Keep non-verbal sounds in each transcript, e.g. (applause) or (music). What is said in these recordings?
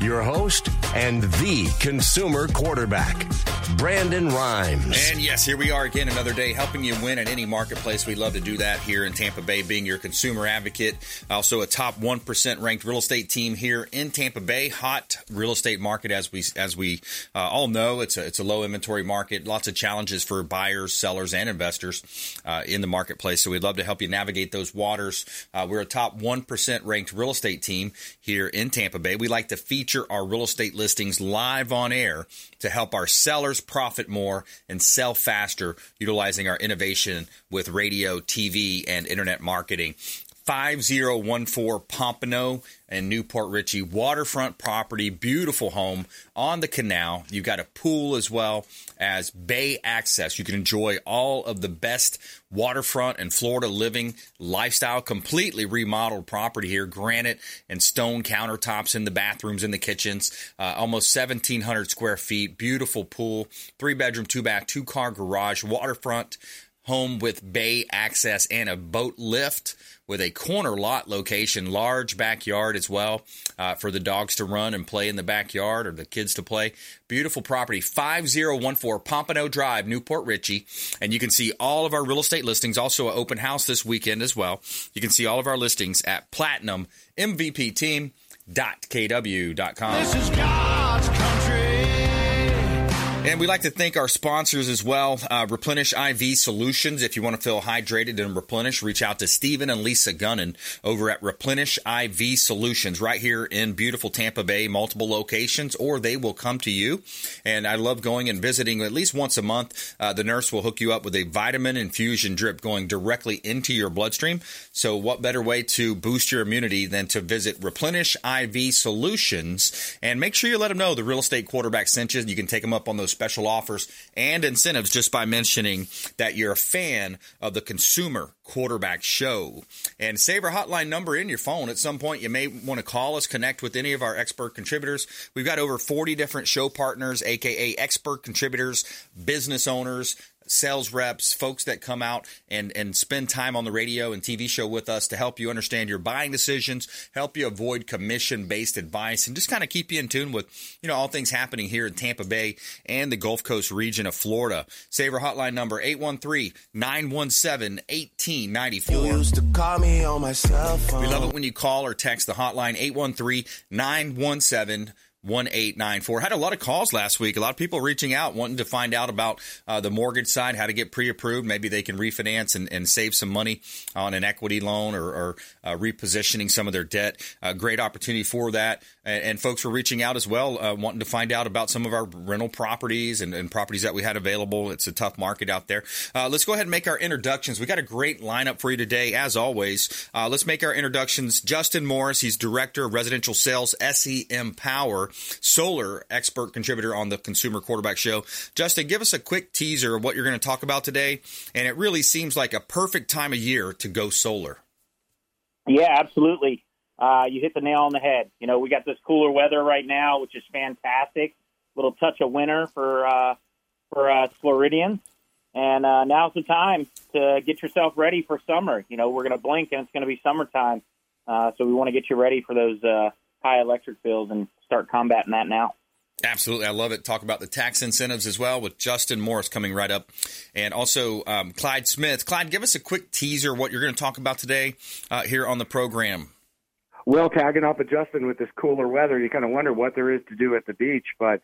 Your host and the consumer quarterback, Brandon Rhymes. And yes, here we are again, another day helping you win at any marketplace. We love to do that here in Tampa Bay, being your consumer advocate. Also, a top one percent ranked real estate team here in Tampa Bay. Hot real estate market, as we as we uh, all know, it's a it's a low inventory market. Lots of challenges for buyers, sellers, and investors uh, in the marketplace. So we'd love to help you navigate those waters. Uh, we're a top one percent ranked real estate team here in Tampa Bay. We like to feature our real estate listings live on air to help our sellers profit more and sell faster, utilizing our innovation with radio, TV, and internet marketing. 5014 Pompano and New Port Richey waterfront property, beautiful home on the canal. You've got a pool as well as bay access. You can enjoy all of the best waterfront and Florida living lifestyle, completely remodeled property here, granite and stone countertops in the bathrooms, in the kitchens, uh, almost 1,700 square feet, beautiful pool, three bedroom, two bath, two car garage, waterfront home with bay access and a boat lift with a corner lot location, large backyard as well uh, for the dogs to run and play in the backyard or the kids to play. Beautiful property, 5014 Pompano Drive, New Port Richey. And you can see all of our real estate listings, also an open house this weekend as well. You can see all of our listings at platinummvpteam.kw.com. This is God's. And we'd like to thank our sponsors as well. Uh, Replenish IV Solutions. If you want to feel hydrated and replenish, reach out to Stephen and Lisa Gunnan over at Replenish IV Solutions right here in beautiful Tampa Bay, multiple locations, or they will come to you. And I love going and visiting at least once a month. Uh, the nurse will hook you up with a vitamin infusion drip going directly into your bloodstream. So, what better way to boost your immunity than to visit Replenish IV Solutions and make sure you let them know the real estate quarterback sent you. You can take them up on those special offers and incentives just by mentioning that you're a fan of the Consumer Quarterback Show. And save our hotline number in your phone. At some point, you may want to call us, connect with any of our expert contributors. We've got over 40 different show partners, aka expert contributors, business owners, sales reps, folks that come out and, and spend time on the radio and TV show with us to help you understand your buying decisions, help you avoid commission based advice, and just kind of keep you in tune with, you know, all things happening here in Tampa Bay and the Gulf Coast region of Florida. Saver hotline number 813-917-1894. You used to call me on my cell phone. We love it when you call or text the hotline 813-917 1894. Had a lot of calls last week. A lot of people reaching out wanting to find out about uh, the mortgage side, how to get pre approved. Maybe they can refinance and, and, save some money on an equity loan or, or uh, repositioning some of their debt. Uh, great opportunity for that. And, and, folks were reaching out as well, uh, wanting to find out about some of our rental properties and, and, properties that we had available. It's a tough market out there. Uh, let's go ahead and make our introductions. We got a great lineup for you today, as always. Uh, let's make our introductions. Justin Morris, he's Director of Residential Sales, SEM Power solar expert contributor on the Consumer Quarterback Show. Justin, give us a quick teaser of what you're going to talk about today. And it really seems like a perfect time of year to go solar. Yeah, absolutely. Uh, you hit the nail on the head. You know, we got this cooler weather right now, which is fantastic. Little touch of winter for uh, for us Floridians, and uh, now's the time to get yourself ready for summer. You know, we're going to blink and it's going to be summertime, uh, so we want to get you ready for those uh, high electric bills and start combating that now. Absolutely. I love it. Talk about the tax incentives as well with Justin Morris coming right up. And also um, Clyde Smith. Clyde, give us a quick teaser what you're going to talk about today uh, here on the program. Well, tagging up of Justin with this cooler weather, you kind of wonder what there is to do at the beach. But,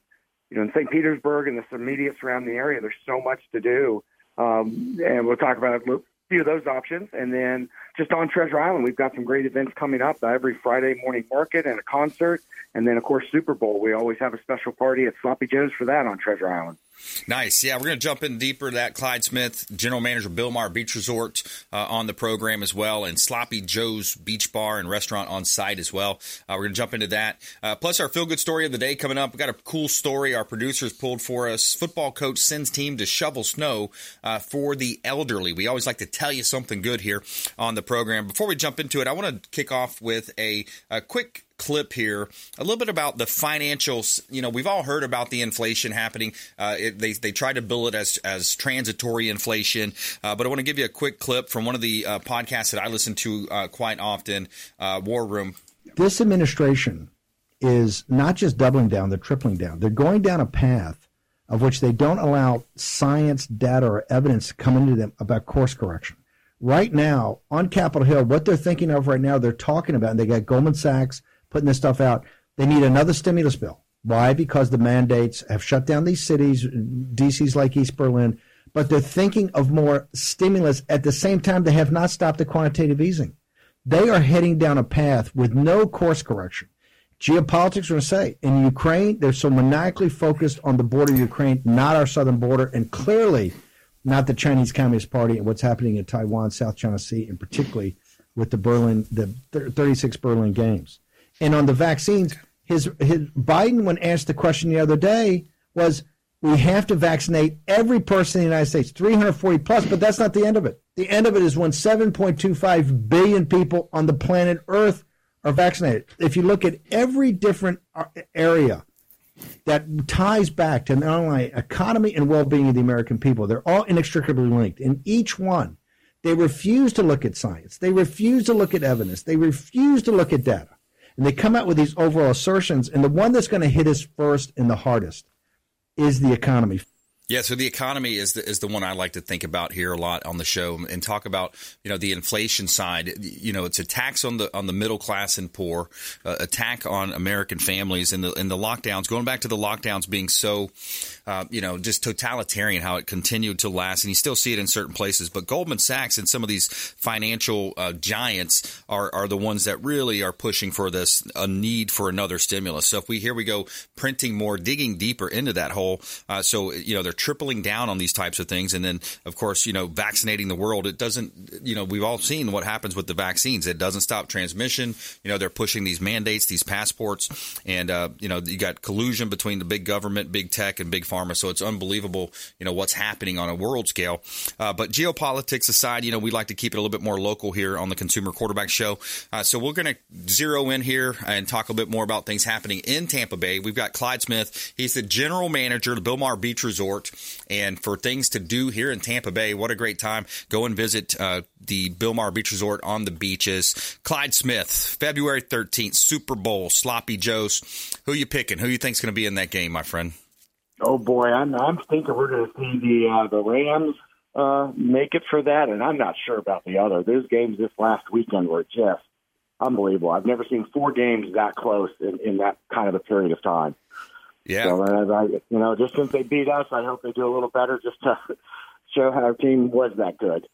you know, in St. Petersburg and the immediate surrounding area, there's so much to do. Um, and we'll talk about a few of those options. And then just on Treasure Island, we've got some great events coming up every Friday morning market and a concert. And then, of course, Super Bowl. We always have a special party at Sloppy Joe's for that on Treasure Island. Nice. Yeah, we're going to jump in deeper to that. Clyde Smith, General Manager Bill Bilmar Beach Resort, uh, on the program as well, and Sloppy Joe's Beach Bar and Restaurant on site as well. Uh, we're going to jump into that. Uh, plus, our feel good story of the day coming up. we got a cool story our producers pulled for us. Football coach sends team to shovel snow uh, for the elderly. We always like to tell you something good here on the program. Before we jump into it, I want to kick off with a, a quick clip here a little bit about the financials. You know, we've all heard about the inflation happening. Uh, it, they they try to bill it as as transitory inflation, uh, but I want to give you a quick clip from one of the uh, podcasts that I listen to uh, quite often, uh, War Room. This administration is not just doubling down; they're tripling down. They're going down a path of which they don't allow science, data, or evidence to come into them about course correction right now on Capitol Hill, what they're thinking of right now, they're talking about, and they got Goldman Sachs, putting this stuff out. They need another stimulus bill. Why? Because the mandates have shut down these cities, DC's like East Berlin, but they're thinking of more stimulus at the same time they have not stopped the quantitative easing. They are heading down a path with no course correction. Geopolitics, we're going to say, in Ukraine, they're so maniacally focused on the border of Ukraine, not our southern border, and clearly not the Chinese Communist Party and what's happening in Taiwan, South China Sea, and particularly with the Berlin, the 36 Berlin Games. And on the vaccines, his, his Biden, when asked the question the other day, was we have to vaccinate every person in the United States, 340 plus, but that's not the end of it. The end of it is when 7.25 billion people on the planet Earth are vaccinated. If you look at every different area that ties back to not only economy and well-being of the American people, they're all inextricably linked. In each one, they refuse to look at science. They refuse to look at evidence. They refuse to look at data and they come out with these overall assertions. And the one that's going to hit us first and the hardest is the economy. Yeah, so the economy is the, is the one I like to think about here a lot on the show and talk about you know the inflation side. You know, it's a tax on the on the middle class and poor, uh, attack on American families, and the and the lockdowns. Going back to the lockdowns being so, uh, you know, just totalitarian how it continued to last, and you still see it in certain places. But Goldman Sachs and some of these financial uh, giants are are the ones that really are pushing for this a need for another stimulus. So if we here we go printing more, digging deeper into that hole. Uh, so you know they're tripling down on these types of things. And then, of course, you know, vaccinating the world, it doesn't, you know, we've all seen what happens with the vaccines. It doesn't stop transmission. You know, they're pushing these mandates, these passports, and, uh, you know, you got collusion between the big government, big tech, and big pharma. So it's unbelievable, you know, what's happening on a world scale. Uh, but geopolitics aside, you know, we like to keep it a little bit more local here on the Consumer Quarterback Show. Uh, so we're going to zero in here and talk a bit more about things happening in Tampa Bay. We've got Clyde Smith. He's the general manager of the Bilmar Beach Resort. And for things to do here in Tampa Bay, what a great time. Go and visit uh, the Bilmar Beach Resort on the beaches. Clyde Smith, February 13th, Super Bowl, Sloppy Joe's. Who you picking? Who you think's going to be in that game, my friend? Oh boy, I'm I'm thinking we're going to see the uh, the Rams uh, make it for that, and I'm not sure about the other. Those games this last weekend were just unbelievable. I've never seen four games that close in, in that kind of a period of time. Yeah. So, I, you know, just since they beat us, I hope they do a little better just to (laughs) show how our team was that good.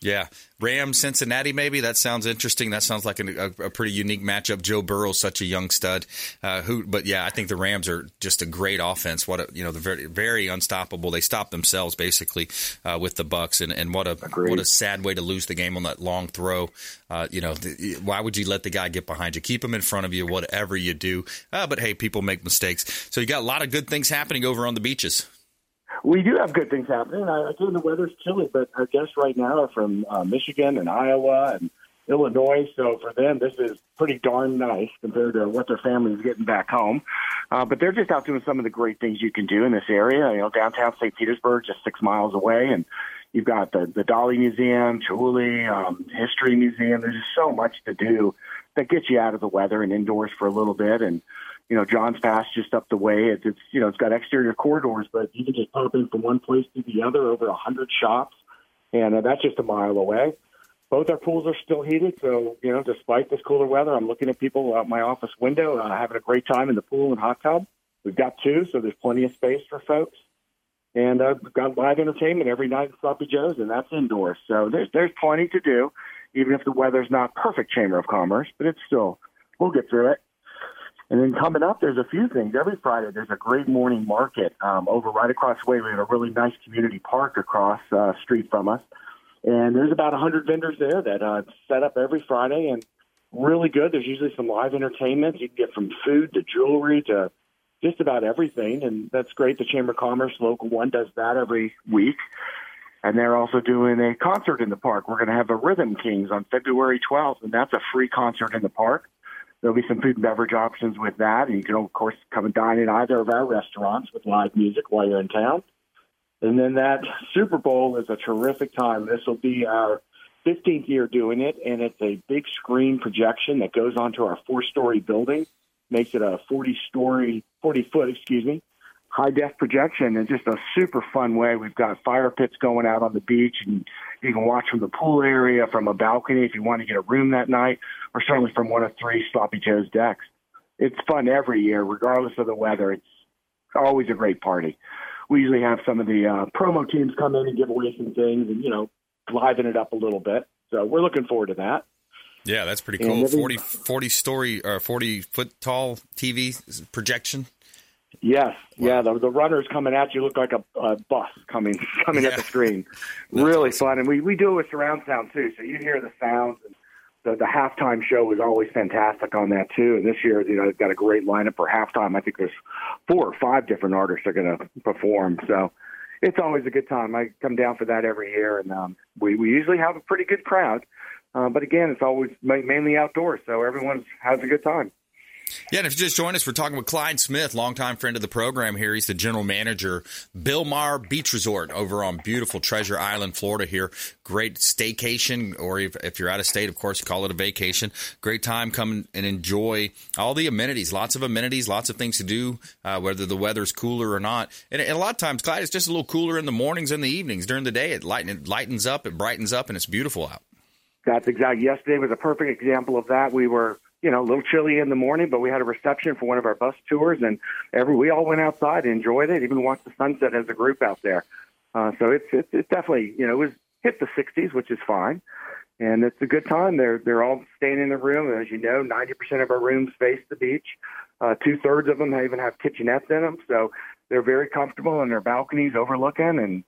Yeah, Rams, Cincinnati, maybe that sounds interesting. That sounds like a, a, a pretty unique matchup. Joe Burrow's such a young stud. Uh, who, but yeah, I think the Rams are just a great offense. What a, you know, they're very, very unstoppable. They stop themselves basically uh, with the Bucs, and, and what a Agreed. what a sad way to lose the game on that long throw. Uh, you know, the, why would you let the guy get behind you? Keep him in front of you, whatever you do. Uh, but hey, people make mistakes. So you got a lot of good things happening over on the beaches we do have good things happening. I, again, the weather's chilly, but our guests right now are from uh, Michigan and Iowa and Illinois. So for them, this is pretty darn nice compared to what their family's getting back home. Uh, but they're just out doing some of the great things you can do in this area. You know, downtown St. Petersburg, just six miles away, and you've got the the Dali Museum, Chihuly um, History Museum. There's just so much to do that gets you out of the weather and indoors for a little bit and you know, John's Pass just up the way. It's, it's you know, it's got exterior corridors, but you can just pop in from one place to the other. Over a hundred shops, and uh, that's just a mile away. Both our pools are still heated, so you know, despite this cooler weather, I'm looking at people out my office window uh, having a great time in the pool and hot tub. We've got two, so there's plenty of space for folks. And uh, we've got live entertainment every night at Sloppy Joe's, and that's indoors. So there's there's plenty to do, even if the weather's not perfect. Chamber of Commerce, but it's still we'll get through it. And then coming up, there's a few things. Every Friday, there's a great morning market um, over right across the way. We have a really nice community park across uh, street from us, and there's about 100 vendors there that uh, set up every Friday and really good. There's usually some live entertainment. You can get from food to jewelry to just about everything, and that's great. The Chamber of Commerce Local One does that every week. And they're also doing a concert in the park. We're going to have the Rhythm Kings on February 12th, and that's a free concert in the park. There'll be some food and beverage options with that. And you can, of course, come and dine in either of our restaurants with live music while you're in town. And then that Super Bowl is a terrific time. This will be our 15th year doing it, and it's a big screen projection that goes onto our four story building, makes it a 40 story, 40 foot, excuse me, high def projection and just a super fun way. We've got fire pits going out on the beach and you can watch from the pool area, from a balcony if you want to get a room that night, or certainly from one of three Sloppy Joe's decks. It's fun every year, regardless of the weather. It's always a great party. We usually have some of the uh, promo teams come in and give away some things and, you know, liven it up a little bit. So we're looking forward to that. Yeah, that's pretty cool. 40, 40 story or 40 foot tall TV projection. Yes, yeah. The, the runners coming at you look like a, a bus coming (laughs) coming Yeah. at the screen. (laughs) That's really awesome. fun, and we we do it with surround sound too, so you hear the sounds. And the the halftime show is always fantastic on that too. And this year, you know, they've got a great lineup for halftime. I think there's four or five different artists are going to perform. So it's always a good time. I come down for that every year, and um, we we usually have a pretty good crowd. Uh, but again, it's always mainly outdoors, so everyone has a good time. Yeah, and if you just joined us, we're talking with Clyde Smith, longtime friend of the program here. He's the general manager, Bilmar Beach Resort over on beautiful Treasure Island, Florida here. Great staycation, or if, if you're out of state, of course, call it a vacation. Great time, come and enjoy all the amenities. Lots of amenities, lots of things to do, uh, whether the weather's cooler or not. And, and a lot of times, Clyde, it's just a little cooler in the mornings and the evenings. During the day, it, lighten, it lightens up, it brightens up, and it's beautiful out. That's exactly. Yesterday was a perfect example of that. We were, you know, a little chilly in the morning, but we had a reception for one of our bus tours, and every we all went outside and enjoyed it. Even watched the sunset as a group out there. Uh, so it's, it's it's definitely, you know, it was hit the 60s, which is fine, and it's a good time. They're they're all staying in the room, and as you know, 90% of our rooms face the beach. Uh, Two thirds of them even have kitchenettes in them, so they're very comfortable in their balconies overlooking and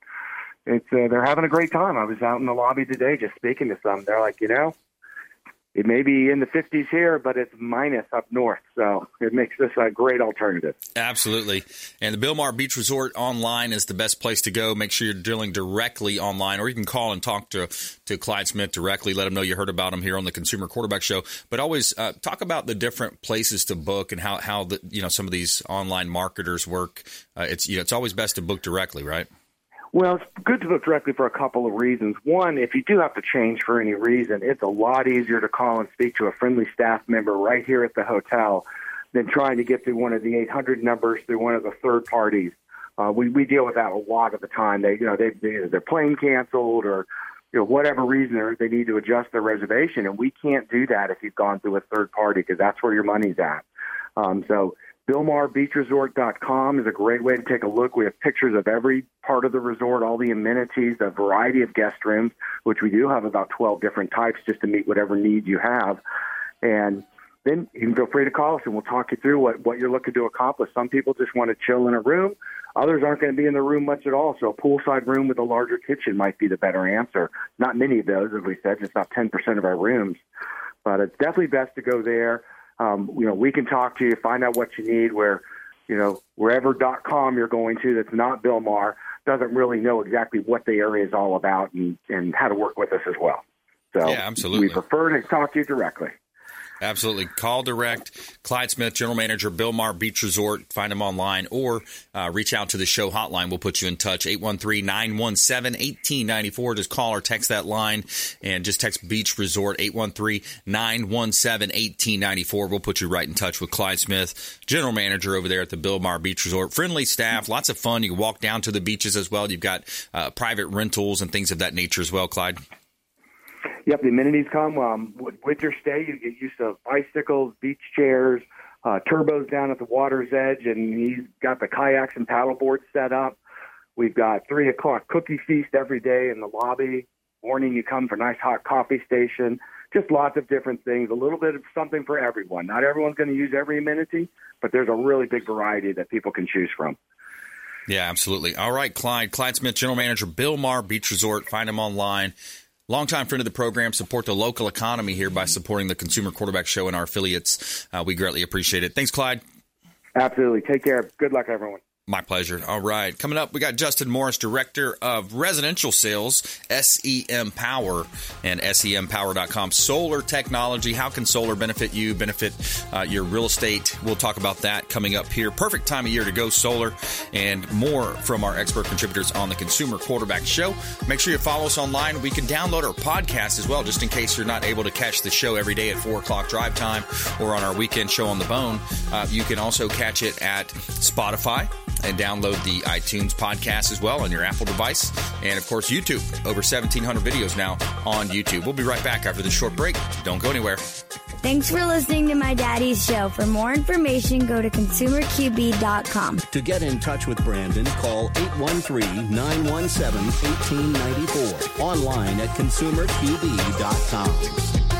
it's uh, they're having a great time. I was out in the lobby today just speaking to some. They're like, you know, it may be in the 50s here, but it's minus up north, so it makes this a great alternative. Absolutely. And the Bilmar Beach Resort online is the best place to go. Make sure you're dealing directly online, or you can call and talk to, to Clyde Smith directly. Let him know you heard about him here on the Consumer Quarterback Show. But always uh, talk about the different places to book and how, how the, you know some of these online marketers work. Uh, it's you know it's always best to book directly, right? Well, it's good to book directly for a couple of reasons. One, if you do have to change for any reason, it's a lot easier to call and speak to a friendly staff member right here at the hotel than trying to get through one of the 800 numbers through one of the third parties. Uh, we we deal with that a lot of the time. They you know they, they their plane canceled or you know whatever reason they need to adjust their reservation, and we can't do that if you've gone through a third party because that's where your money's at. Um, so BilmarBeachResort.com is a great way to take a look. We have pictures of every part of the resort, all the amenities, a variety of guest rooms, which we do have about 12 different types just to meet whatever needs you have. And then you can feel free to call us and we'll talk you through what, what you're looking to accomplish. Some people just want to chill in a room. Others aren't going to be in the room much at all. So a poolside room with a larger kitchen might be the better answer. Not many of those, as we said, just about 10% of our rooms. But it's definitely best to go there. Um, you know, we can talk to you, find out what you need. Where, you know, wherever .com you're going to that's not Bilmar doesn't really know exactly what the area is all about and, and how to work with us as well. So Yeah, absolutely. we prefer to talk to you directly. Absolutely. Call direct. Clyde Smith, General Manager, Bilmar Beach Resort. Find him online or uh, reach out to the show hotline. We'll put you in touch. 813 917 1894. Just call or text that line and just text Beach Resort 813 917 1894. We'll put you right in touch with Clyde Smith, General Manager over there at the Bilmar Beach Resort. Friendly staff, lots of fun. You can walk down to the beaches as well. You've got uh, private rentals and things of that nature as well, Clyde. Yep, the amenities come um, your stay. You get used to bicycles, beach chairs, uh, turbos down at the water's edge, and he's got the kayaks and paddle boards set up. We've got three o'clock cookie feast every day in the lobby. Morning, you come for a nice hot coffee station. Just lots of different things. A little bit of something for everyone. Not everyone's going to use every amenity, but there's a really big variety that people can choose from. Yeah, absolutely. All right, Clyde. Clyde Smith, General Manager, Bilmar Beach Resort. Find him online. Longtime friend of the program. Support the local economy here by supporting the Consumer Quarterback Show and our affiliates. Uh, we greatly appreciate it. Thanks, Clyde. Absolutely. Take care. Good luck, everyone. My pleasure. All right. Coming up, we got Justin Morris, Director of Residential Sales, SEM Power, and SEMPower.com. Solar technology. How can solar benefit you, benefit uh, your real estate? We'll talk about that coming up here. Perfect time of year to go solar and more from our expert contributors on the Consumer Quarterback Show. Make sure you follow us online. We can download our podcast as well, just in case you're not able to catch the show every day at 4 o'clock drive time or on our weekend show on the bone. Uh, you can also catch it at Spotify and download the iTunes podcast as well on your Apple device. And of course, YouTube. Over 1,700 videos now on YouTube. We'll be right back after this short break. Don't go anywhere. Thanks for listening to my daddy's show. For more information, go to consumerqb.com. To get in touch with Brandon, call 813-917-1894. Online at consumerqb.com.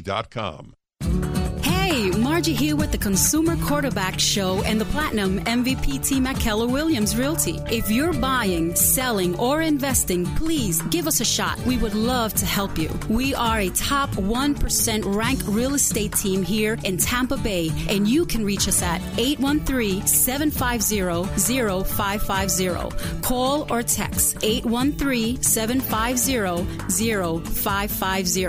consumerqb.com. Hey, Margie here with the Consumer Quarterback Show and the Platinum MVP team at Keller Williams Realty. If you're buying, selling, or investing, please give us a shot. We would love to help you. We are a top 1% ranked real estate team here in Tampa Bay, and you can reach us at 813 750 0550. Call or text 813 750 0550.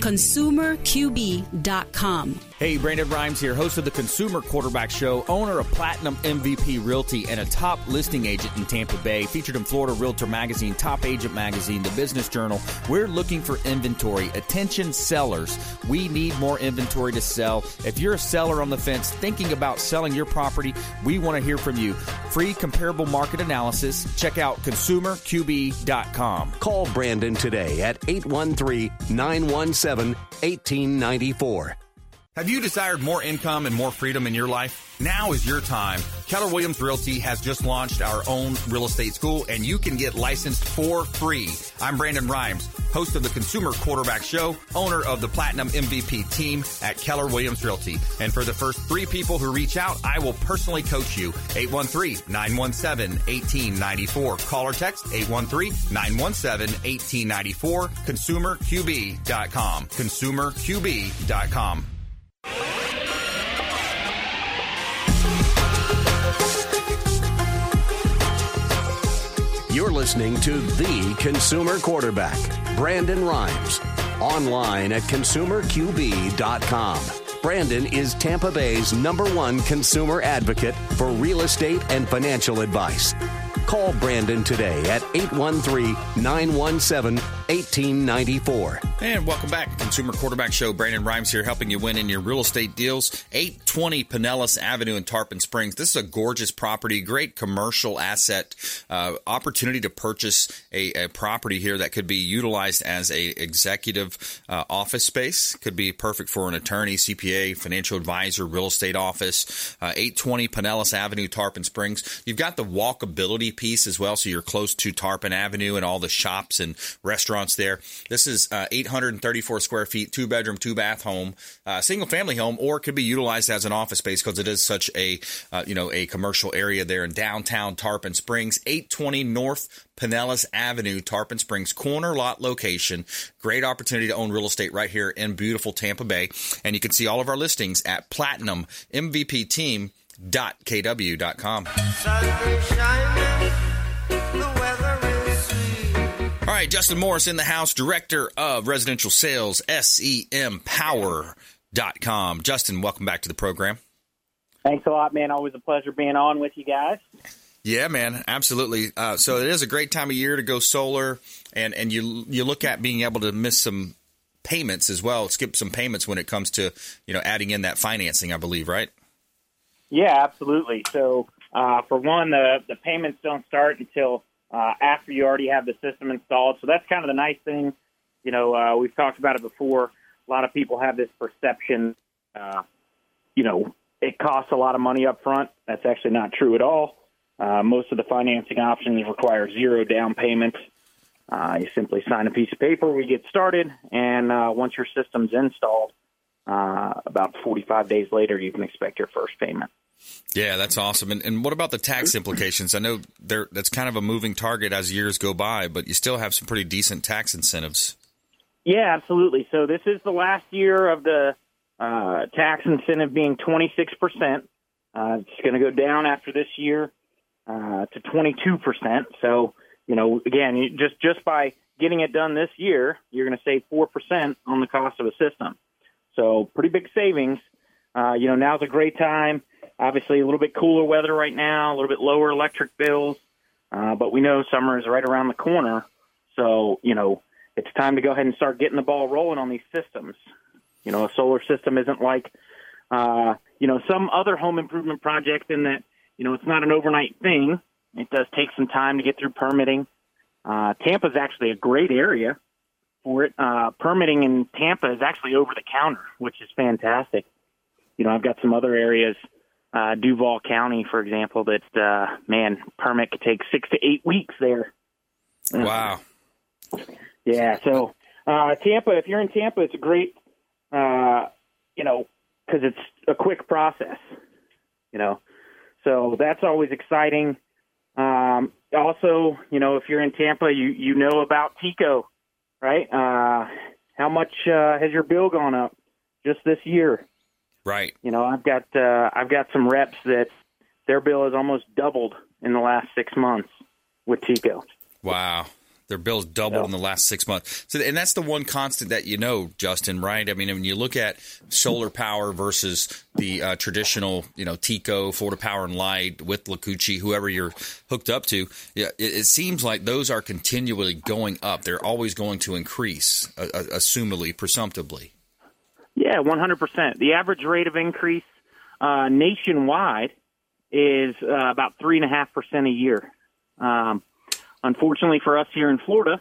ConsumerQB.com. Hey, Brandon Rhymes here, host of the Consumer Quarterback Show, owner of Platinum MVP Realty, and a top listing agent in Tampa Bay. Featured in Florida Realtor Magazine, Top Agent Magazine, The Business Journal. We're looking for inventory. Attention sellers. We need more inventory to sell. If you're a seller on the fence thinking about selling your property, we want to hear from you. Free comparable market analysis. Check out consumerqb.com. Call Brandon today at 813 917 1894. Have you desired more income and more freedom in your life? Now is your time. Keller Williams Realty has just launched our own real estate school, and you can get licensed for free. I'm Brandon Rhymes, host of the Consumer Quarterback Show, owner of the Platinum MVP team at Keller Williams Realty. And for the first three people who reach out, I will personally coach you. 813-917-1894. Call or text 813-917-1894. ConsumerQB.com. ConsumerQB.com. You're listening to The Consumer Quarterback, Brandon Rhymes. Online at consumerqb.com. Brandon is Tampa Bay's number one consumer advocate for real estate and financial advice. Call Brandon today at 813 917 1894. And welcome back. Consumer Quarterback Show. Brandon Rhymes here helping you win in your real estate deals. 820 Pinellas Avenue in Tarpon Springs. This is a gorgeous property, great commercial asset, uh, opportunity to purchase a, a, property here that could be utilized as a executive uh, office space. Could be perfect for an attorney, CPA, financial advisor, real estate office. Uh, 820 Pinellas Avenue, Tarpon Springs. You've got the walkability piece as well, so you're close to Tarpon Avenue and all the shops and restaurants there. This is uh, 834 square feet, two bedroom, two bath home, uh, single family home, or it could be utilized as an office space because it is such a uh, you know a commercial area there in downtown Tarpon Springs, 820 North Pinellas Avenue, Tarpon Springs, corner lot location. Great opportunity to own real estate right here in beautiful Tampa Bay. And you can see all of our listings at Platinum MVP Team kw.com. All right, Justin Morris in the house, director of residential sales, sempower.com. Justin, welcome back to the program. Thanks a lot, man. Always a pleasure being on with you guys. Yeah, man, absolutely. Uh, so it is a great time of year to go solar, and and you you look at being able to miss some payments as well, skip some payments when it comes to you know adding in that financing. I believe, right? Yeah, absolutely. So uh, for one, the the payments don't start until uh, after you already have the system installed. So that's kind of the nice thing. You know, uh, we've talked about it before. A lot of people have this perception, uh, you know, it costs a lot of money up front. That's actually not true at all. Uh, most of the financing options require zero down payment. Uh, you simply sign a piece of paper, we get started, and uh, once your system's installed, uh, about 45 days later, you can expect your first payment. Yeah, that's awesome. And, and what about the tax implications? I know there that's kind of a moving target as years go by, but you still have some pretty decent tax incentives. Yeah, absolutely. So this is the last year of the uh, tax incentive being 26%. Uh, it's going to go down after this year uh, to 22%. So, you know, again, you, just just by getting it done this year, you're going to save 4% on the cost of a system. So, pretty big savings. Uh, you know, now's a great time. Obviously, a little bit cooler weather right now, a little bit lower electric bills, uh, but we know summer is right around the corner. So, you know, it's time to go ahead and start getting the ball rolling on these systems. You know, a solar system isn't like, uh, you know, some other home improvement project in that, you know, it's not an overnight thing. It does take some time to get through permitting. Uh, Tampa is actually a great area for it. Uh, permitting in Tampa is actually over the counter, which is fantastic. You know, I've got some other areas, uh, Duval County, for example, that, uh, man, permit could take six to eight weeks there. Wow. Yeah. So, uh, Tampa, if you're in Tampa, it's a great, uh, you know, because it's a quick process, you know. So that's always exciting. Um, also, you know, if you're in Tampa, you you know about TECO, right? Uh, how much uh, has your bill gone up just this year? Right. You know, I've got uh, I've got some reps that their bill has almost doubled in the last six months with TECO. Wow. Their bills doubled in the last six months. So, and that's the one constant that you know, Justin, right? I mean, when you look at solar power versus the uh, traditional, you know, TECO, Florida Power and Light Withlacoochee, whoever you're hooked up to, yeah, it, it seems like those are continually going up. They're always going to increase, uh, uh, assumably, presumptively. Yeah, 100%. The average rate of increase uh, nationwide is uh, about 3.5% a year. Um, unfortunately for us here in Florida,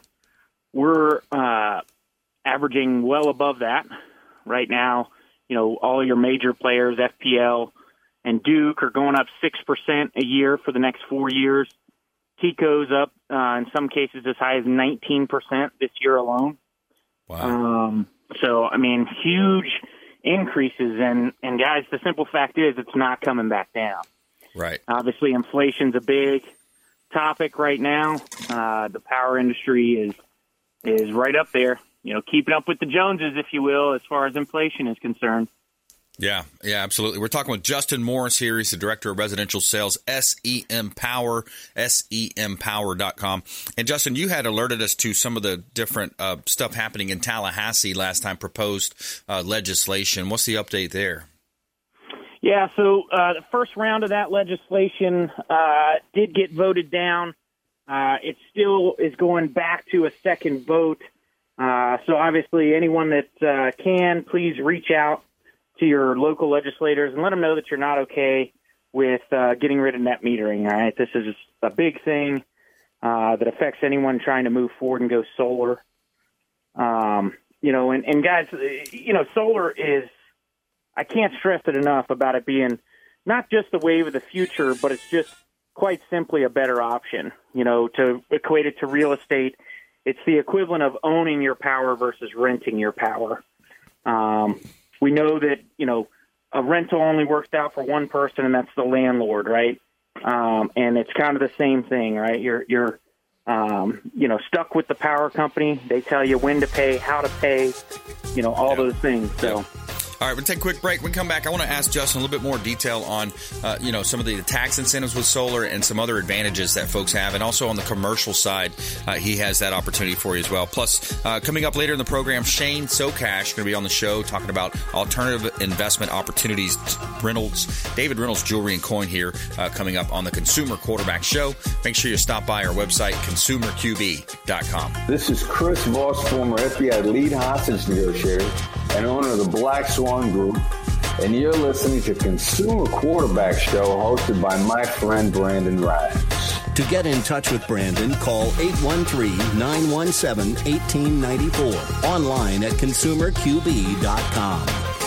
we're uh, averaging well above that right now. You know, all your major players, FPL and Duke, are going up 6% a year for the next four years. TECO's up uh, in some cases as high as 19% this year alone. Wow. Um, so, I mean, huge increases. And, and guys, the simple fact is it's not coming back down. Right. Obviously, inflation's a big topic right now. Uh, the power industry is is right up there. You know, keeping up with the Joneses, if you will, as far as inflation is concerned. Yeah, yeah, absolutely. We're talking with Justin Morris here. He's the director of residential sales, SEM Power, sempower.com. And Justin, you had alerted us to some of the different uh, stuff happening in Tallahassee last time, proposed uh, legislation. What's the update there? Yeah, so uh, the first round of that legislation uh, did get voted down. Uh, it still is going back to a second vote. Uh, so obviously, anyone that uh, can, please reach out to your local legislators and let them know that you're not okay with uh, getting rid of net metering. All right, this is a big thing that affects anyone trying to move forward and go solar. Um, you know, and, and guys, you know, solar is I can't stress it enough about it being not just the wave of the future, but it's just quite simply a better option. You know, to equate it to real estate, it's the equivalent of owning your power versus renting your power. Um, we know that you know a rental only works out for one person, and that's the landlord, right? Um, and it's kind of the same thing, right? You're you're um, you know stuck with the power company. They tell you when to pay, how to pay, you know all those things. So. All right, we'll take a quick break. When we come back, I want to ask Justin a little bit more detail on, uh, you know, some of the tax incentives with solar and some other advantages that folks have, and also on the commercial side, uh, he has that opportunity for you as well. Plus, uh, coming up later in the program, Shane Socash is going to be on the show talking about alternative investment opportunities. Reynolds, David Reynolds Jewelry and Coin here uh, coming up on the Consumer Quarterback Show. Make sure you stop by our website, consumerqb.com. This is Chris Voss, former FBI lead hostage negotiator and owner of the Black Swan Group, and you're listening to Consumer Quarterback Show hosted by my friend Brandon Rhymes. To get in touch with Brandon, call 813-917-1894. Online at consumerqb.com.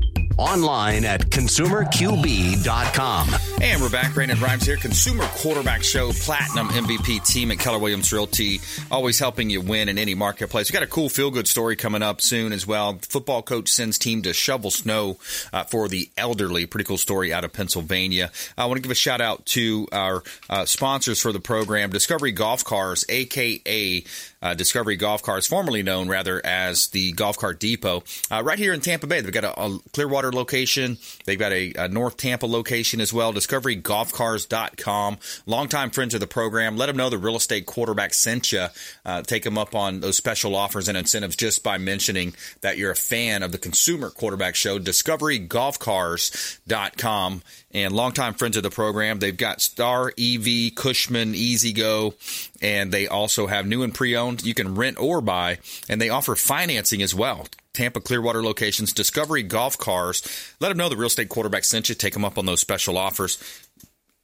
Online at consumerqb.com. And we're back. Brandon Rhymes here. Consumer Quarterback Show, Platinum MVP team at Keller Williams Realty, always helping you win in any marketplace. We got a cool feel good story coming up soon as well. Football coach sends team to shovel snow uh, for the elderly. Pretty cool story out of Pennsylvania. I want to give a shout out to our uh, sponsors for the program, Discovery Golf Cars, aka uh, Discovery Golf Cars, formerly known rather as the Golf Cart Depot, uh, right here in Tampa Bay. They've got a, a Clearwater location. They've got a, a, North Tampa location as well. DiscoveryGolfCars.com. Longtime friends of the program. Let them know the real estate quarterback sent you. Uh, take them up on those special offers and incentives just by mentioning that you're a fan of the Consumer Quarterback Show. DiscoveryGolfCars.com and longtime friends of the program. They've got Star EV, Cushman, E-Z-GO, and they also have new and pre-owned. You can rent or buy, and they offer financing as well. Tampa Clearwater locations, Discovery Golf Cars. Let them know the real estate quarterback sent you. Take them up on those special offers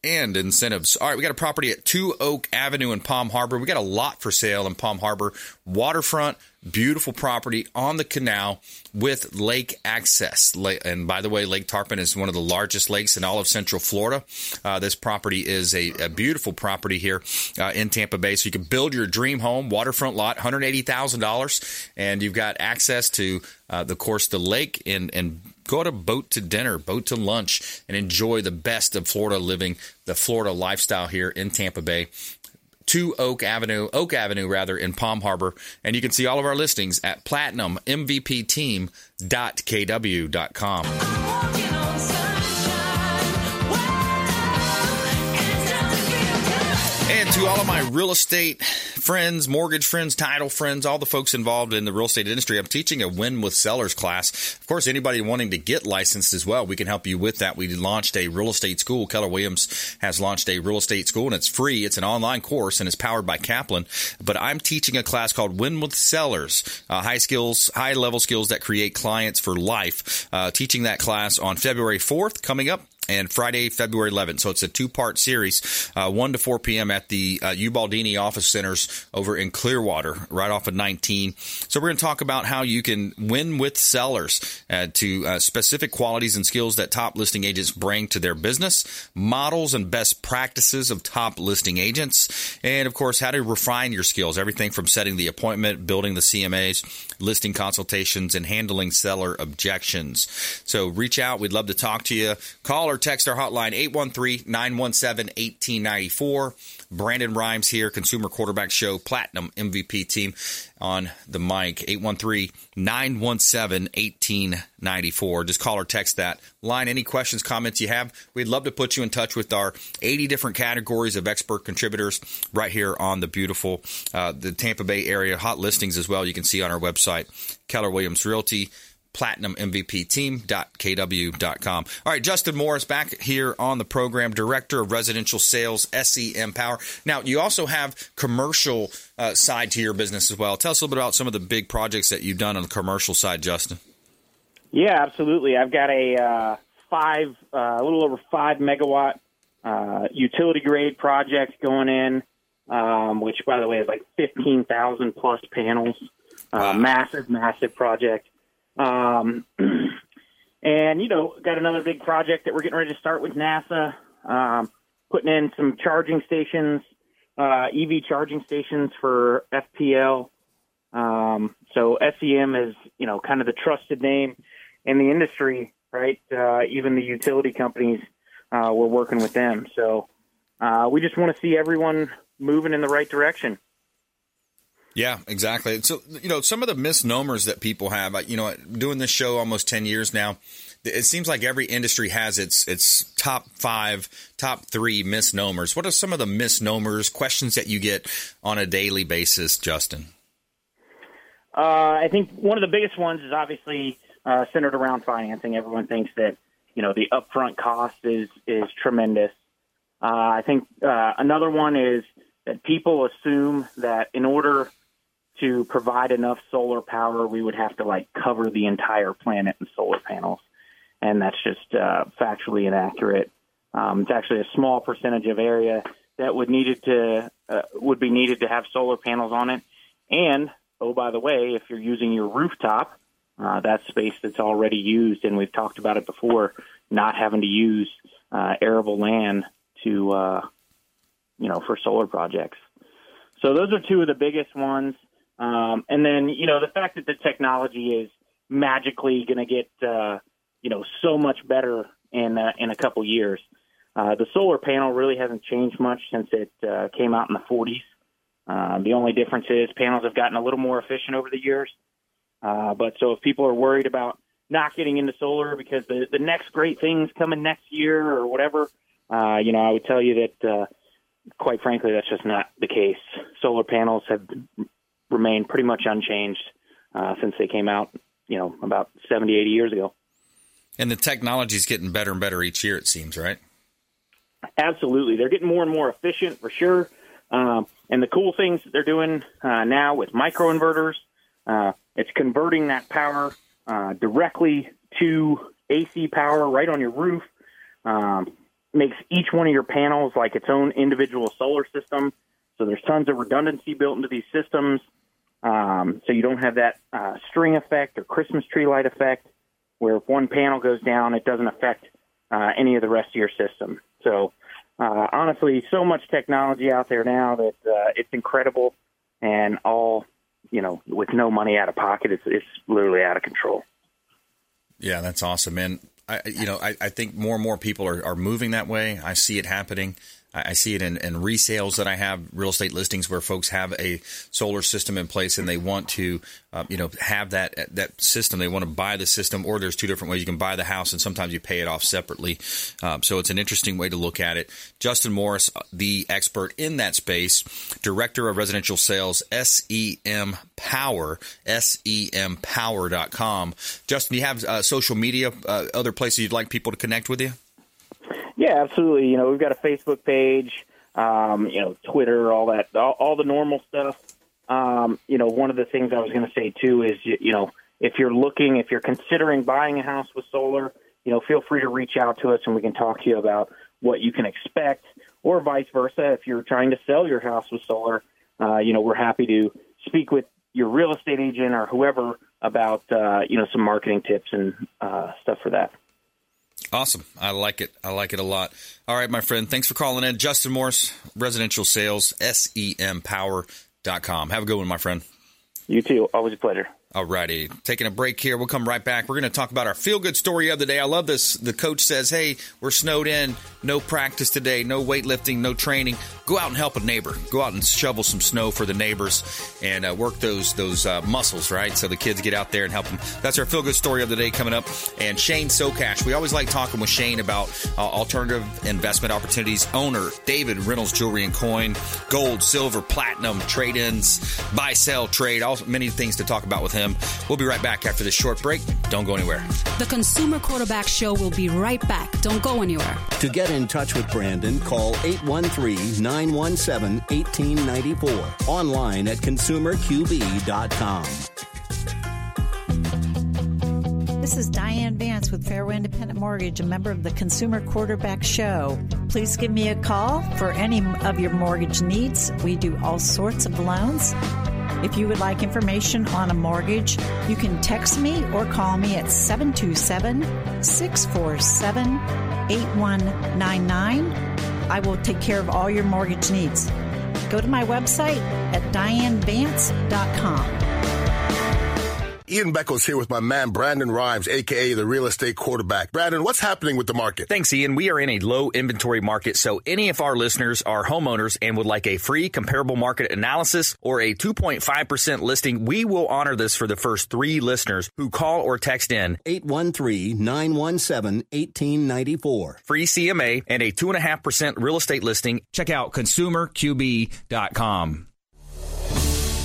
and incentives. All right, we got a property at Two Oak Avenue in Palm Harbor. We got a lot for sale in Palm Harbor, waterfront, beautiful property on the canal with lake access. And by the way, Lake Tarpon is one of the largest lakes in all of Central Florida. Uh, this property is a, a beautiful property here uh, in Tampa Bay. So you can build your dream home, waterfront lot, $180,000, and you've got access to, uh, the course, the lake and, and go to boat to dinner, boat to lunch, and enjoy the best of Florida living, the Florida lifestyle here in Tampa Bay. Two Oak Avenue, Oak Avenue rather, in Palm Harbor. And you can see all of our listings at platinummvpteam.kw.com. to all of my real estate friends, mortgage friends, title friends, all the folks involved in the real estate industry, I'm teaching a win with sellers class. Of course, anybody wanting to get licensed as well, we can help you with that. We launched a real estate school. Keller Williams has launched a real estate school and it's free. It's an online course and it's powered by Kaplan. But I'm teaching a class called Win with Sellers, uh, high skills, high level skills that create clients for life. Uh, teaching that class on February 4th coming up and Friday, February 11th. So it's a two part series, uh, 1 to 4 p.m. at the uh, Ubaldini Office Centers over in Clearwater, right off of 19. So we're going to talk about how you can win with sellers uh, to uh, specific qualities and skills that top listing agents bring to their business, models and best practices of top listing agents, and of course, how to refine your skills. Everything from setting the appointment, building the CMAs, listing consultations, and handling seller objections. So reach out. We'd love to talk to you. Call or text our hotline 813-917-1894. Brandon Rhymes here, Consumer Quarterback Show, Platinum MVP team on the mic. 813-917-1894. Just call or text that line. Any questions, comments you have, we'd love to put you in touch with our 80 different categories of expert contributors right here on the beautiful, uh, the Tampa Bay area. Hot listings as well. You can see on our website, Keller Williams Realty platinum MVP team.kw.com. All right, Justin Morris back here on the program, Director of Residential Sales, SEM Power. Now, you also have commercial uh, side to your business as well. Tell us a little bit about some of the big projects that you've done on the commercial side, Justin. Yeah, absolutely. I've got a uh, five, uh, a little over five megawatt uh, utility grade project going in, um, which, by the way, is like 15,000 plus panels. Uh, massive, massive project. Um, (clears throat) and you know, got another big project that we're getting ready to start with NASA. um, putting in some charging stations, uh, EV charging stations for FPL. Um, so SEM is, you know, kind of the trusted name in the industry, right? Uh, even the utility companies, uh, we're working with them. So uh, we just want to see everyone moving in the right direction. Yeah, exactly. So, you know, some of the misnomers that people have, you know, doing this show almost 10 years now, it seems like every industry has its its top five, top three misnomers. What are some of the misnomers, questions that you get on a daily basis, Justin? Uh, I think one of the biggest ones is obviously uh, centered around financing. Everyone thinks that you know the upfront cost is is tremendous. Uh, I think uh, another one is that people assume that in order to provide enough solar power, we would have to like cover the entire planet in solar panels, and that's just uh, factually inaccurate. Um, it's actually a small percentage of area that would needed to uh, would be needed to have solar panels on it. And oh, by the way, if you're using your rooftop, uh, that space that's already used, and we've talked about it before, not having to use uh, arable land to uh, you know for solar projects. So those are two of the biggest ones. Um, and then, you know, the fact that the technology is magically going to get, uh, you know, so much better in uh, in a couple years. Uh, the solar panel really hasn't changed much since it uh, came out in the 40s. Uh, the only difference is panels have gotten a little more efficient over the years. Uh, but so if people are worried about not getting into solar because the the next great thing's coming next year or whatever, uh, you know, I would tell you that, uh, quite frankly, that's just not the case. Solar panels have remained pretty much unchanged uh, since they came out, you know, about 70, 80 years ago. And the technology is getting better and better each year, it seems, right? Absolutely. They're getting more and more efficient for sure. Um, and the cool things that they're doing uh, now with microinverters, uh, it's converting that power uh, directly to AC power right on your roof. Um, makes each one of your panels like its own individual solar system. So there's tons of redundancy built into these systems. Um, so you don't have that uh, string effect or Christmas tree light effect, where if one panel goes down, it doesn't affect uh, any of the rest of your system. So uh, honestly, so much technology out there now that uh, it's incredible, and all you know, with no money out of pocket, it's it's literally out of control. Yeah, that's awesome, man. I, you know, I, I think more and more people are, are moving that way. I see it happening. I see it in, in, resales that I have, real estate listings where folks have a solar system in place and they want to, uh, you know, have that that system. They want to buy the system, or there's two different ways you can buy the house, and sometimes you pay it off separately. Um, so it's an interesting way to look at it. Justin Morris, uh, the expert in that space, director of residential sales, SEM Power, sempower.com. Justin, do you have uh, social media, uh, other places you'd like people to connect with you? Yeah, absolutely. You know, we've got a Facebook page, um, you know, Twitter, all that, all, all the normal stuff. Um, you know, one of the things I was going to say too is, you, you know, if you're looking, if you're considering buying a house with solar, you know, feel free to reach out to us and we can talk to you about what you can expect, or vice versa. If you're trying to sell your house with solar, uh, you know, we're happy to speak with your real estate agent or whoever about, uh, you know, some marketing tips and uh, stuff for that. Awesome. I like it. I like it a lot. All right, my friend. Thanks for calling in. Justin Morris, residential sales, sempower.com. Have a good one, my friend. You too. Always a pleasure. All righty. Taking a break here. We'll come right back. We're going to talk about our feel good story of the day. I love this. The coach says, Hey, we're snowed in. No practice today. No weightlifting. No training. Go out and help a neighbor. Go out and shovel some snow for the neighbors and uh, work those those uh, muscles, right? So the kids get out there and help them. That's our feel good story of the day coming up. And Shane Socash. We always like talking with Shane about uh, alternative investment opportunities. Owner, David Reynolds Jewelry and Coin, gold, silver, platinum, trade ins, buy, sell, trade, all many things to talk about with him. We'll be right back after this short break. Don't go anywhere. The Consumer Quarterback Show will be right back. Don't go anywhere. To get in touch with Brandon, call 813 917 1894. Online at consumerqb.com. This is Diane Vance with Fairway Independent Mortgage, a member of the Consumer Quarterback Show. Please give me a call for any of your mortgage needs. We do all sorts of loans If you would like information on a mortgage, you can text me or call me at 727 647 8199. I will take care of all your mortgage needs. Go to my website at dianevance.com. Ian Beckles here with my man Brandon Rhymes, aka the real estate quarterback. Brandon, what's happening with the market? Thanks, Ian. We are in a low inventory market, so any of our listeners are homeowners and would like a free comparable market analysis or a 2.5% listing, we will honor this for the first three listeners who call or text in 813-917-1894. Free CMA and a 2.5% real estate listing. Check out consumerqb.com.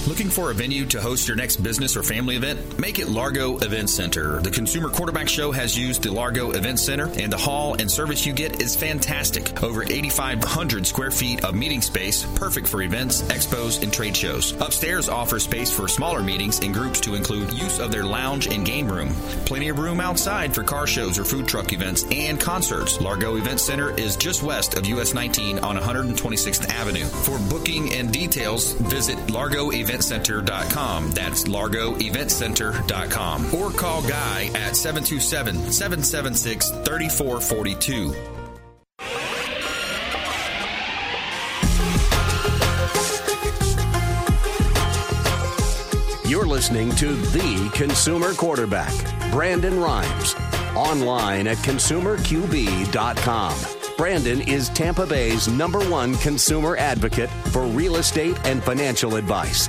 Looking for a venue to host your next business or family event? Make it Largo Event Center. The Consumer Quarterback Show has used the Largo Event Center, and the hall and service you get is fantastic. Over 8,500 square feet of meeting space, perfect for events, expos, and trade shows. Upstairs offers space for smaller meetings and groups to include use of their lounge and game room. Plenty of room outside for car shows or food truck events and concerts. Largo Event Center is just west of US 19 on 126th Avenue. For booking and details, visit Largo Event largoeventcenter.com. That's largoeventcenter.com. Or call Guy at 727 776 3442. You're listening to The Consumer Quarterback, Brandon Rhymes, online at consumerqb.com. Brandon is Tampa Bay's number one consumer advocate for real estate and financial advice.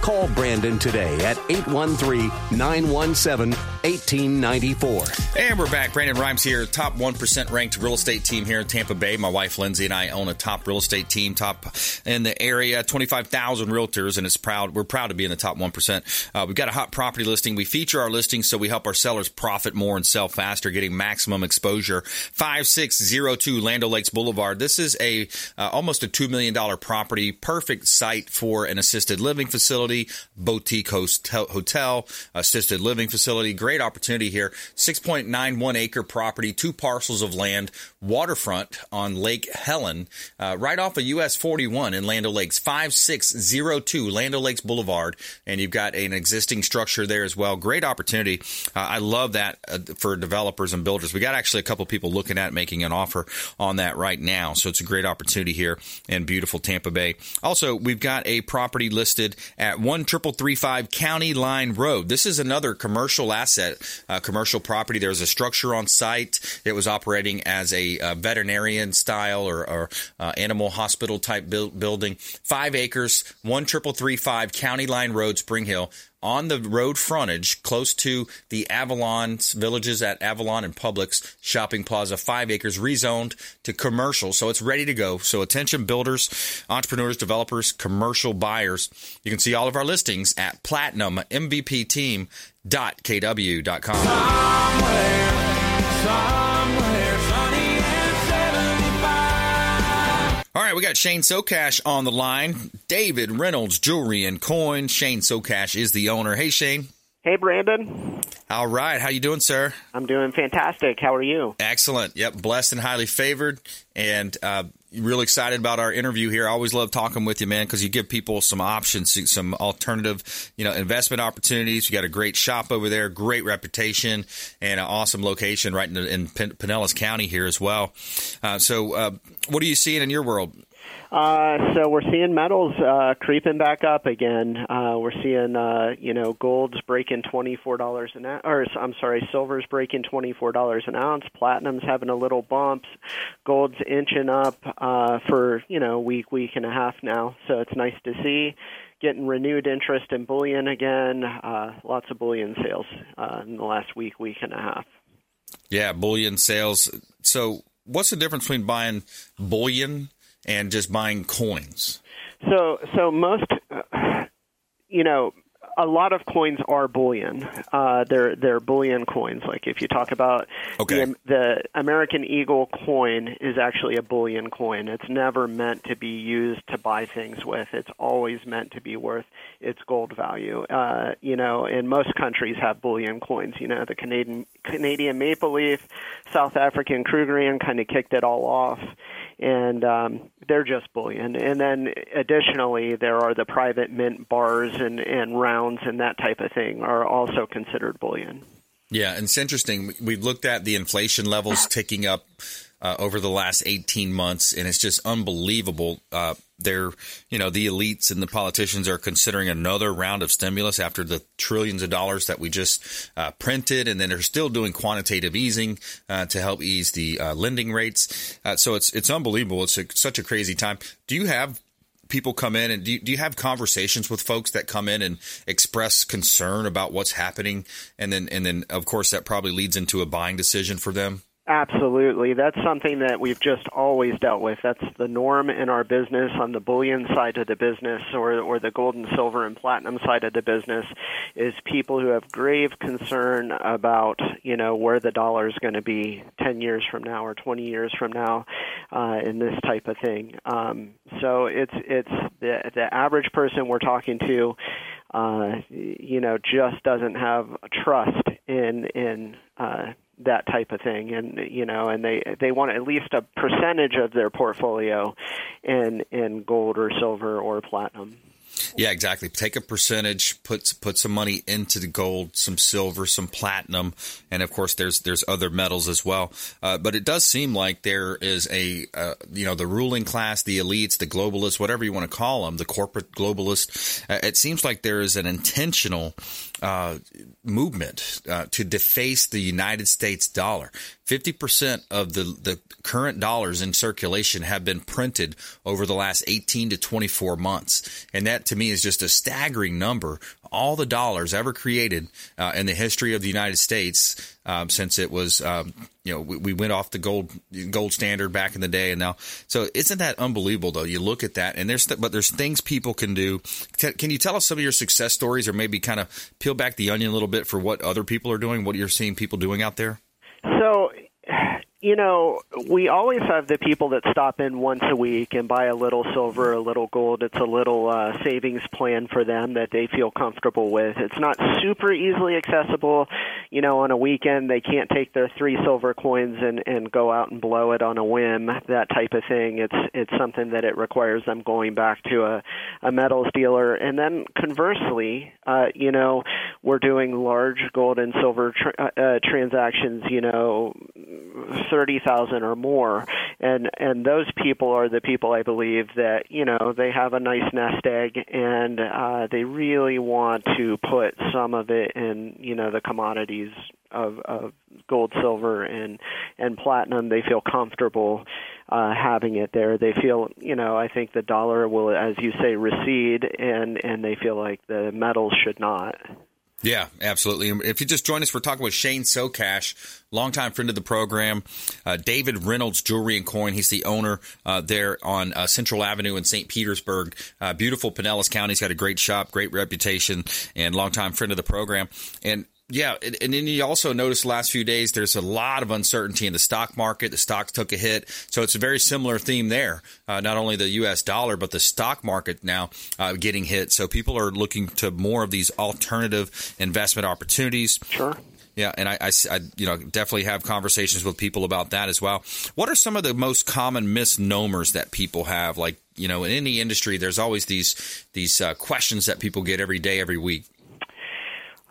Call Brandon today at 813 917 1894. And we're back. Brandon Rhymes here, top 1% ranked real estate team here in Tampa Bay. My wife Lindsay and I own a top real estate team, top in the area, 25,000 realtors, and it's proud. We're proud to be in the top 1%. Uh, we've got a hot property listing. We feature our listings so we help our sellers profit more and sell faster, getting maximum exposure. 5602 Land Lakes Boulevard. This is a uh, almost a $2 million property, perfect site for an assisted living facility, boutique host, hotel, assisted living facility. Great opportunity here. 6.91 acre property, two parcels of land, waterfront on Lake Helen, uh, right off of US 41 in Land Lakes, 5602 Land Lakes Boulevard. And you've got an existing structure there as well. Great opportunity. Uh, I love that uh, for developers and builders. We got actually a couple people looking at making an offer on that right now. So it's a great opportunity here in beautiful Tampa Bay. Also, we've got a property listed at 13335 County Line Road. This is another commercial asset, uh, commercial property. There's a structure on site. It was operating as a uh, veterinarian style or, or uh, animal hospital type building. Five acres, 13335 County Line Road, Spring Hill on the road frontage close to the Avalon villages at Avalon and Publix shopping plaza, five acres rezoned to commercial. So it's ready to go. So attention builders, entrepreneurs, developers, commercial buyers. You can see all of our listings at platinummvpteam.kw.com. Somewhere, somewhere All right, we got Shane Socash on the line. David Reynolds Jewelry and Coin. Shane Socash is the owner. Hey, Shane. Hey, Brandon. All right, how you doing, sir? I'm doing fantastic. How are you? Excellent. Yep, blessed and highly favored, and uh, really excited about our interview here. I always love talking with you, man, because you give people some options, some alternative, you know, investment opportunities. You got a great shop over there, great reputation, and an awesome location right in, in Pinellas County here as well. Uh, so, uh, what are you seeing in your world? Uh, so we're seeing metals uh, creeping back up again. Uh, we're seeing, uh, you know, gold's breaking twenty four dollars an ounce, or I'm sorry, silver's breaking twenty four dollars an ounce. Platinum's having a little bumps. Gold's inching up uh, for you know week, week and a half now. So it's nice to see. Getting renewed interest in bullion again. Uh, lots of bullion sales uh, in the last week, week and a half. Yeah, bullion sales. So, what's the difference between buying bullion and just buying coins? So, so most, uh, you know, a lot of coins are bullion. Uh, they're they're bullion coins. Like if you talk about okay. the, the American Eagle coin is actually a bullion coin. It's never meant to be used to buy things with. It's always meant to be worth its gold value. Uh, you know, and most countries have bullion coins. You know, the Canadian Canadian Maple Leaf, South African Krugerrand kind of kicked it all off and um, they're just bullion. And then additionally, there are the private mint bars and, and rounds and that type of thing are also considered bullion. Yeah, and it's interesting. We've looked at the inflation levels ticking up uh, over the last 18 months, and it's just unbelievable. Uh, they're, you know, the elites and the politicians are considering another round of stimulus after the trillions of dollars that we just uh, printed, and then they're still doing quantitative easing uh, to help ease the uh, lending rates. Uh, so it's it's unbelievable. It's a, such a crazy time. Do you have people come in and do you, do you have conversations with folks that come in and express concern about what's happening and then and then of course that probably leads into a buying decision for them Absolutely. That's something that we've just always dealt with. That's the norm in our business on the bullion side of the business or or the gold and silver and platinum side of the business is people who have grave concern about, you know, where the dollar is going to be 10 years from now or 20 years from now uh, in this type of thing. Um, so it's it's the the average person we're talking to uh, you know, just doesn't have trust in in uh, that type of thing and you know and they they want at least a percentage of their portfolio in in gold or silver or platinum yeah, exactly. Take a percentage, put put some money into the gold, some silver, some platinum, and of course there's there's other metals as well. Uh, but it does seem like there is a uh, you know the ruling class, the elites, the globalists, whatever you want to call them, the corporate globalists. Uh, it seems like there is an intentional uh, movement uh, to deface the United States dollar. 50% of the, the current dollars in circulation have been printed over the last 18 to 24 months. And that to me is just a staggering number. All the dollars ever created uh, in the history of the United States um, since it was, um, you know, we, we, went off the gold gold standard back in the day, and now, so isn't that unbelievable? Though you look at that, and there's, th- but there's things people can do. T- can you tell us some of your success stories, or maybe kind of peel back the onion a little bit for what other people are doing, what you're seeing people doing out there? So you know, we always have the people that stop in once a week and buy a little silver, a little gold. It's a little uh, savings plan for them that they feel comfortable with. It's not super easily accessible. You know, on a weekend, they can't take their three silver coins and, and go out and blow it on a whim, that type of thing. It's it's something that it requires them going back to a, a metals dealer. And then conversely, uh, you know, we're doing large gold and silver tra- uh, uh transactions, you know, thirty thousand or more, and and those people are the people I believe that you know they have a nice nest egg and uh, they really want to put some of it in you know the commodities of, of gold, silver, and and platinum. They feel comfortable uh, having it there. They feel, you know, I think the dollar will, as you say, recede, and and they feel like the metals should not. Yeah, absolutely. If you just join us, we're talking with Shane Sokash, longtime friend of the program. Uh, David Reynolds Jewelry and Coin. He's the owner uh, there on uh, Central Avenue in St. Petersburg. Uh, beautiful Pinellas County. He's got a great shop, great reputation, and longtime friend of the program. And yeah, and then you also notice the last few days there's a lot of uncertainty in the stock market. The stocks took a hit, so it's a very similar theme there. Uh, not only the U.S. dollar, but the stock market now uh, getting hit. So people are looking to more of these alternative investment opportunities. Sure. Yeah, and I, I, I, you know, definitely have conversations with people about that as well. What are some of the most common misnomers that people have? Like, you know, in any industry, there's always these these uh, questions that people get every day, every week.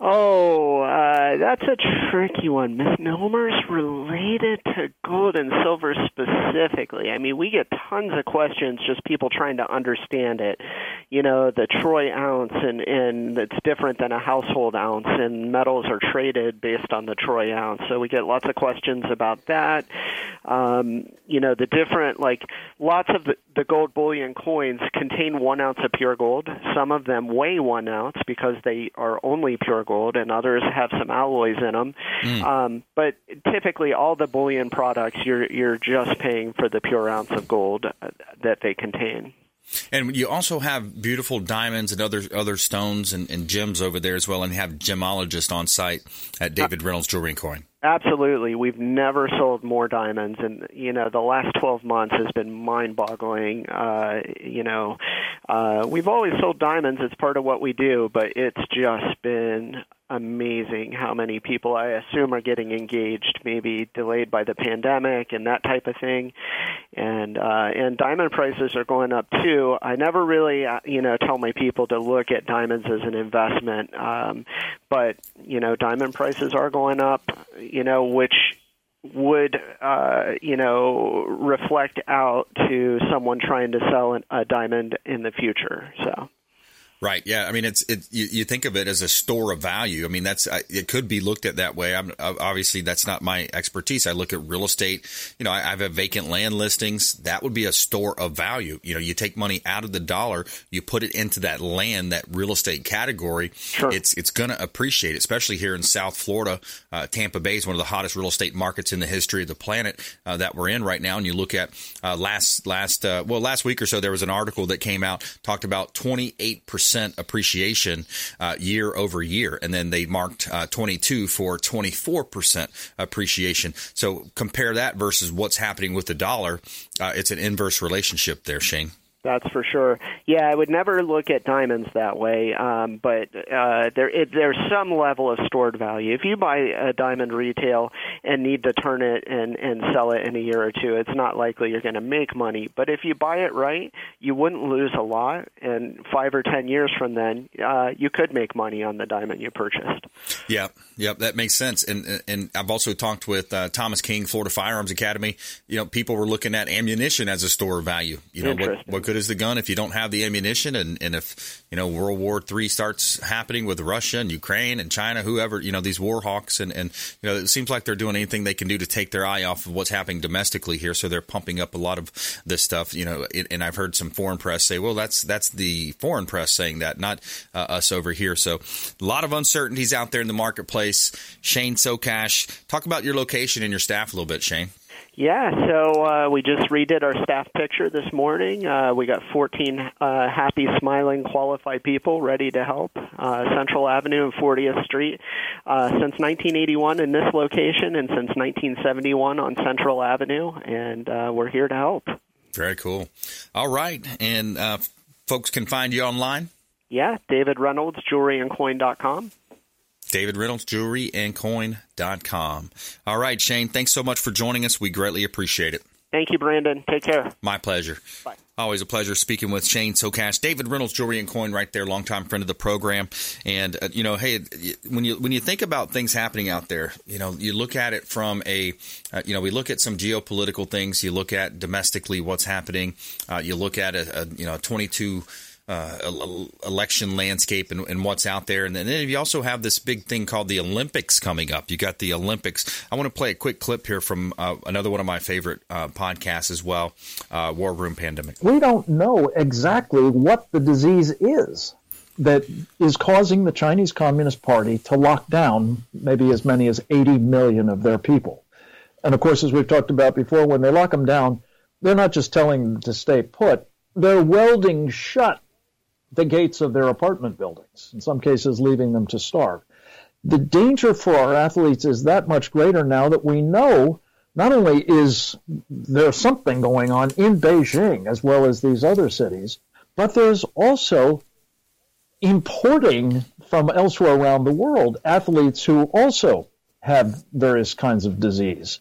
Oh, uh, that's a tricky one. Misnomers related to gold and silver specifically. I mean, we get tons of questions, just people trying to understand it. You know, the troy ounce, and and it's different than a household ounce, and metals are traded based on the troy ounce. So we get lots of questions about that. Um, you know, the different like lots of the, the gold bullion coins contain one ounce of pure gold. Some of them weigh one ounce because they are only pure gold gold, and others (laughs) have some alloys in them. Mm. Um, but typically, all the bullion products, you're you're just paying for the pure ounce of gold uh, that they contain. And you also have beautiful diamonds and other other stones and, and gems over there as well, and have gemologists on site at David Reynolds Jewelry and Coin. Absolutely. We've never sold more diamonds and you know, the last 12 months has been mind-boggling. Uh, you know, uh we've always sold diamonds, it's part of what we do, but it's just been amazing how many people I assume are getting engaged, maybe delayed by the pandemic and that type of thing. And uh, and diamond prices are going up too. I never really, uh, you know, tell my people to look at diamonds as an investment, um, but you know, diamond prices are going up. You know, which would uh, you know reflect out to someone trying to sell an, a diamond in the future. So. Right. Yeah. I mean, it's it. You, you, think of it as a store of value. I mean, that's it could be looked at that way. I'm obviously that's not my expertise. I look at real estate. You know, I, I have vacant land listings. That would be a store of value. You know, you take money out of the dollar, you put it into that land, that real estate category. Sure. It's it's going to appreciate, especially here in South Florida. Uh, Tampa Bay is one of the hottest real estate markets in the history of the planet uh, that we're in right now. And you look at uh, last last uh, well last week or so, there was an article that came out talked about 28 percent percent appreciation uh, year over year, and then they marked uh, 22 for 24 percent appreciation. So compare that versus what's happening with the dollar. Uh, it's an inverse relationship there, Shane. That's for sure. Yeah, I would never look at diamonds that way, um, but uh, there it, there's some level of stored value. If you buy a diamond retail and need to turn it and and sell it in a year or two, it's not likely you're going to make money. But if you buy it right, you wouldn't lose a lot, and five or ten years from then, uh, you could make money on the diamond you purchased. Yeah, yeah, that makes sense. And and I've also talked with uh, Thomas King, Florida Firearms Academy. You know, people were looking at ammunition as a store of value. You know, what what good the gun if you don't have the ammunition? And, and if, you know, World War III starts happening with Russia and Ukraine and China, whoever, you know, these war hawks. And, and, you know, it seems like they're doing anything they can do to take their eye off of what's happening domestically here. So they're pumping up a lot of this stuff, you know, and I've heard some foreign press say, well, that's, that's the foreign press saying that, not uh, us over here. So a lot of uncertainties out there in the marketplace. Shane Sokash, talk about your location and your staff a little bit, Shane. Yeah, so uh, we just redid our staff picture this morning. Uh, we got 14 uh, happy, smiling, qualified people ready to help. Uh, Central Avenue and 40th Street uh, since 1981 in this location, and since 1971 on Central Avenue, and uh, we're here to help. Very cool. All right, and folks can find you online. Yeah, David Reynolds, jewelryandcoin.com. David Reynolds, jewelryandcoin.com. All right, Shane, thanks so much for joining us. We greatly appreciate it. Thank you, Brandon. Take care. My pleasure. Bye. Always a pleasure speaking with Shane Sokash, David Reynolds, Jewelry and Coin, right there, longtime friend of the program. And uh, you know, hey, when you when you think about things happening out there, you know, you look at it from a, uh, you know, we look at some geopolitical things. You look at domestically what's happening. Uh, you look at a, a you know, twenty two uh, election landscape and, and, what's out there. And then you also have this big thing called the Olympics coming up. You got the Olympics. I want to play a quick clip here from uh, another one of my favorite uh, podcasts as well, uh, War Room Pandemic. We don't know exactly what the disease is that is causing the Chinese Communist Party to lock down maybe as many as 80 million of their people. And of course, as we've talked about before, when they lock them down, they're not just telling them to stay put, they're welding shut the gates of their apartment buildings, in some cases leaving them to starve. The danger for our athletes is that much greater now that we know not only is there something going on in Beijing as well as these other cities, but there's also importing from elsewhere around the world athletes who also have various kinds of disease.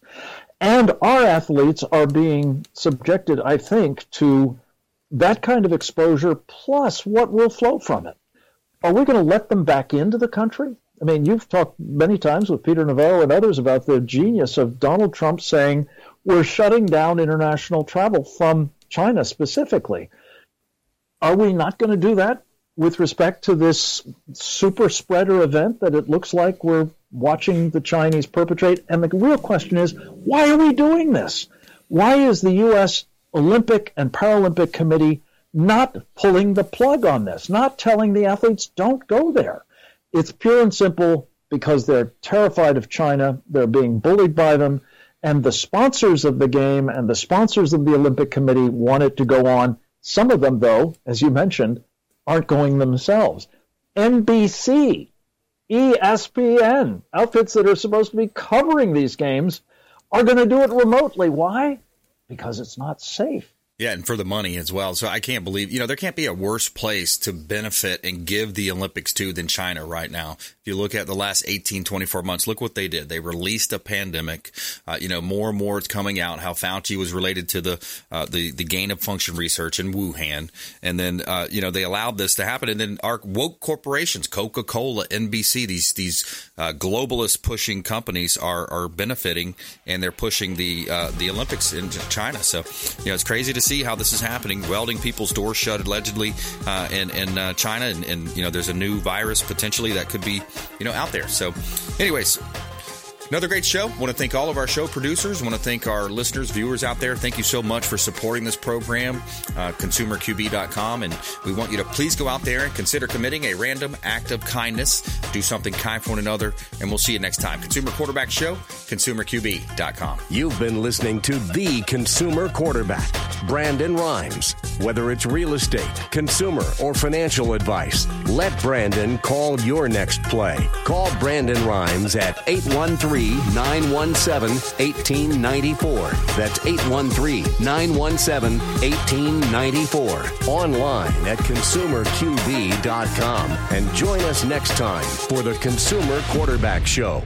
And our athletes are being subjected, I think, to that kind of exposure plus what will flow from it. Are we going to let them back into the country? I mean, you've talked many times with Peter Navarro and others about the genius of Donald Trump saying we're shutting down international travel from China specifically. Are we not going to do that with respect to this super spreader event that it looks like we're watching the Chinese perpetrate? And the real question is, why are we doing this? Why is the U.S. Olympic and Paralympic Committee not pulling the plug on this, not telling the athletes don't go there. It's pure and simple because they're terrified of China, they're being bullied by them, and the sponsors of the game and the sponsors of the Olympic Committee want it to go on. Some of them, though, as you mentioned, aren't going themselves. NBC, ESPN, outfits that are supposed to be covering these games, are going to do it remotely. Why? Because it's not safe. Yeah, and for the money as well. So I can't believe, you know, there can't be a worse place to benefit and give the Olympics to than China right now. If you look at the last 18, 24 months, look what they did. They released a pandemic. Uh, you know, more and more it's coming out how Fauci was related to the uh, the the gain of function research in Wuhan, and then uh, you know they allowed this to happen. And then our woke corporations, Coca Cola, NBC, these these uh, globalist pushing companies are are benefiting, and they're pushing the uh, the Olympics in China. So you know, it's crazy to see how this is happening, welding people's doors shut allegedly uh, in, in uh, China. And, and, you know, there's a new virus potentially that could be, you know, out there. So, anyways, Another great show. Want to thank all of our show producers. Want to thank our listeners, viewers out there. Thank you so much for supporting this program, uh, consumerqb.com. And we want you to please go out there and consider committing a random act of kindness. Do something kind for one another. And we'll see you next time. Consumer Quarterback Show, consumerqb.com. You've been listening to The Consumer Quarterback, Brandon Rhymes. Whether it's real estate, consumer, or financial advice, let Brandon call your next play. Call Brandon Rhymes at 813 917 1894. That's 813 917 1894. Online at consumerqb.com. And join us next time for the Consumer Quarterback Show.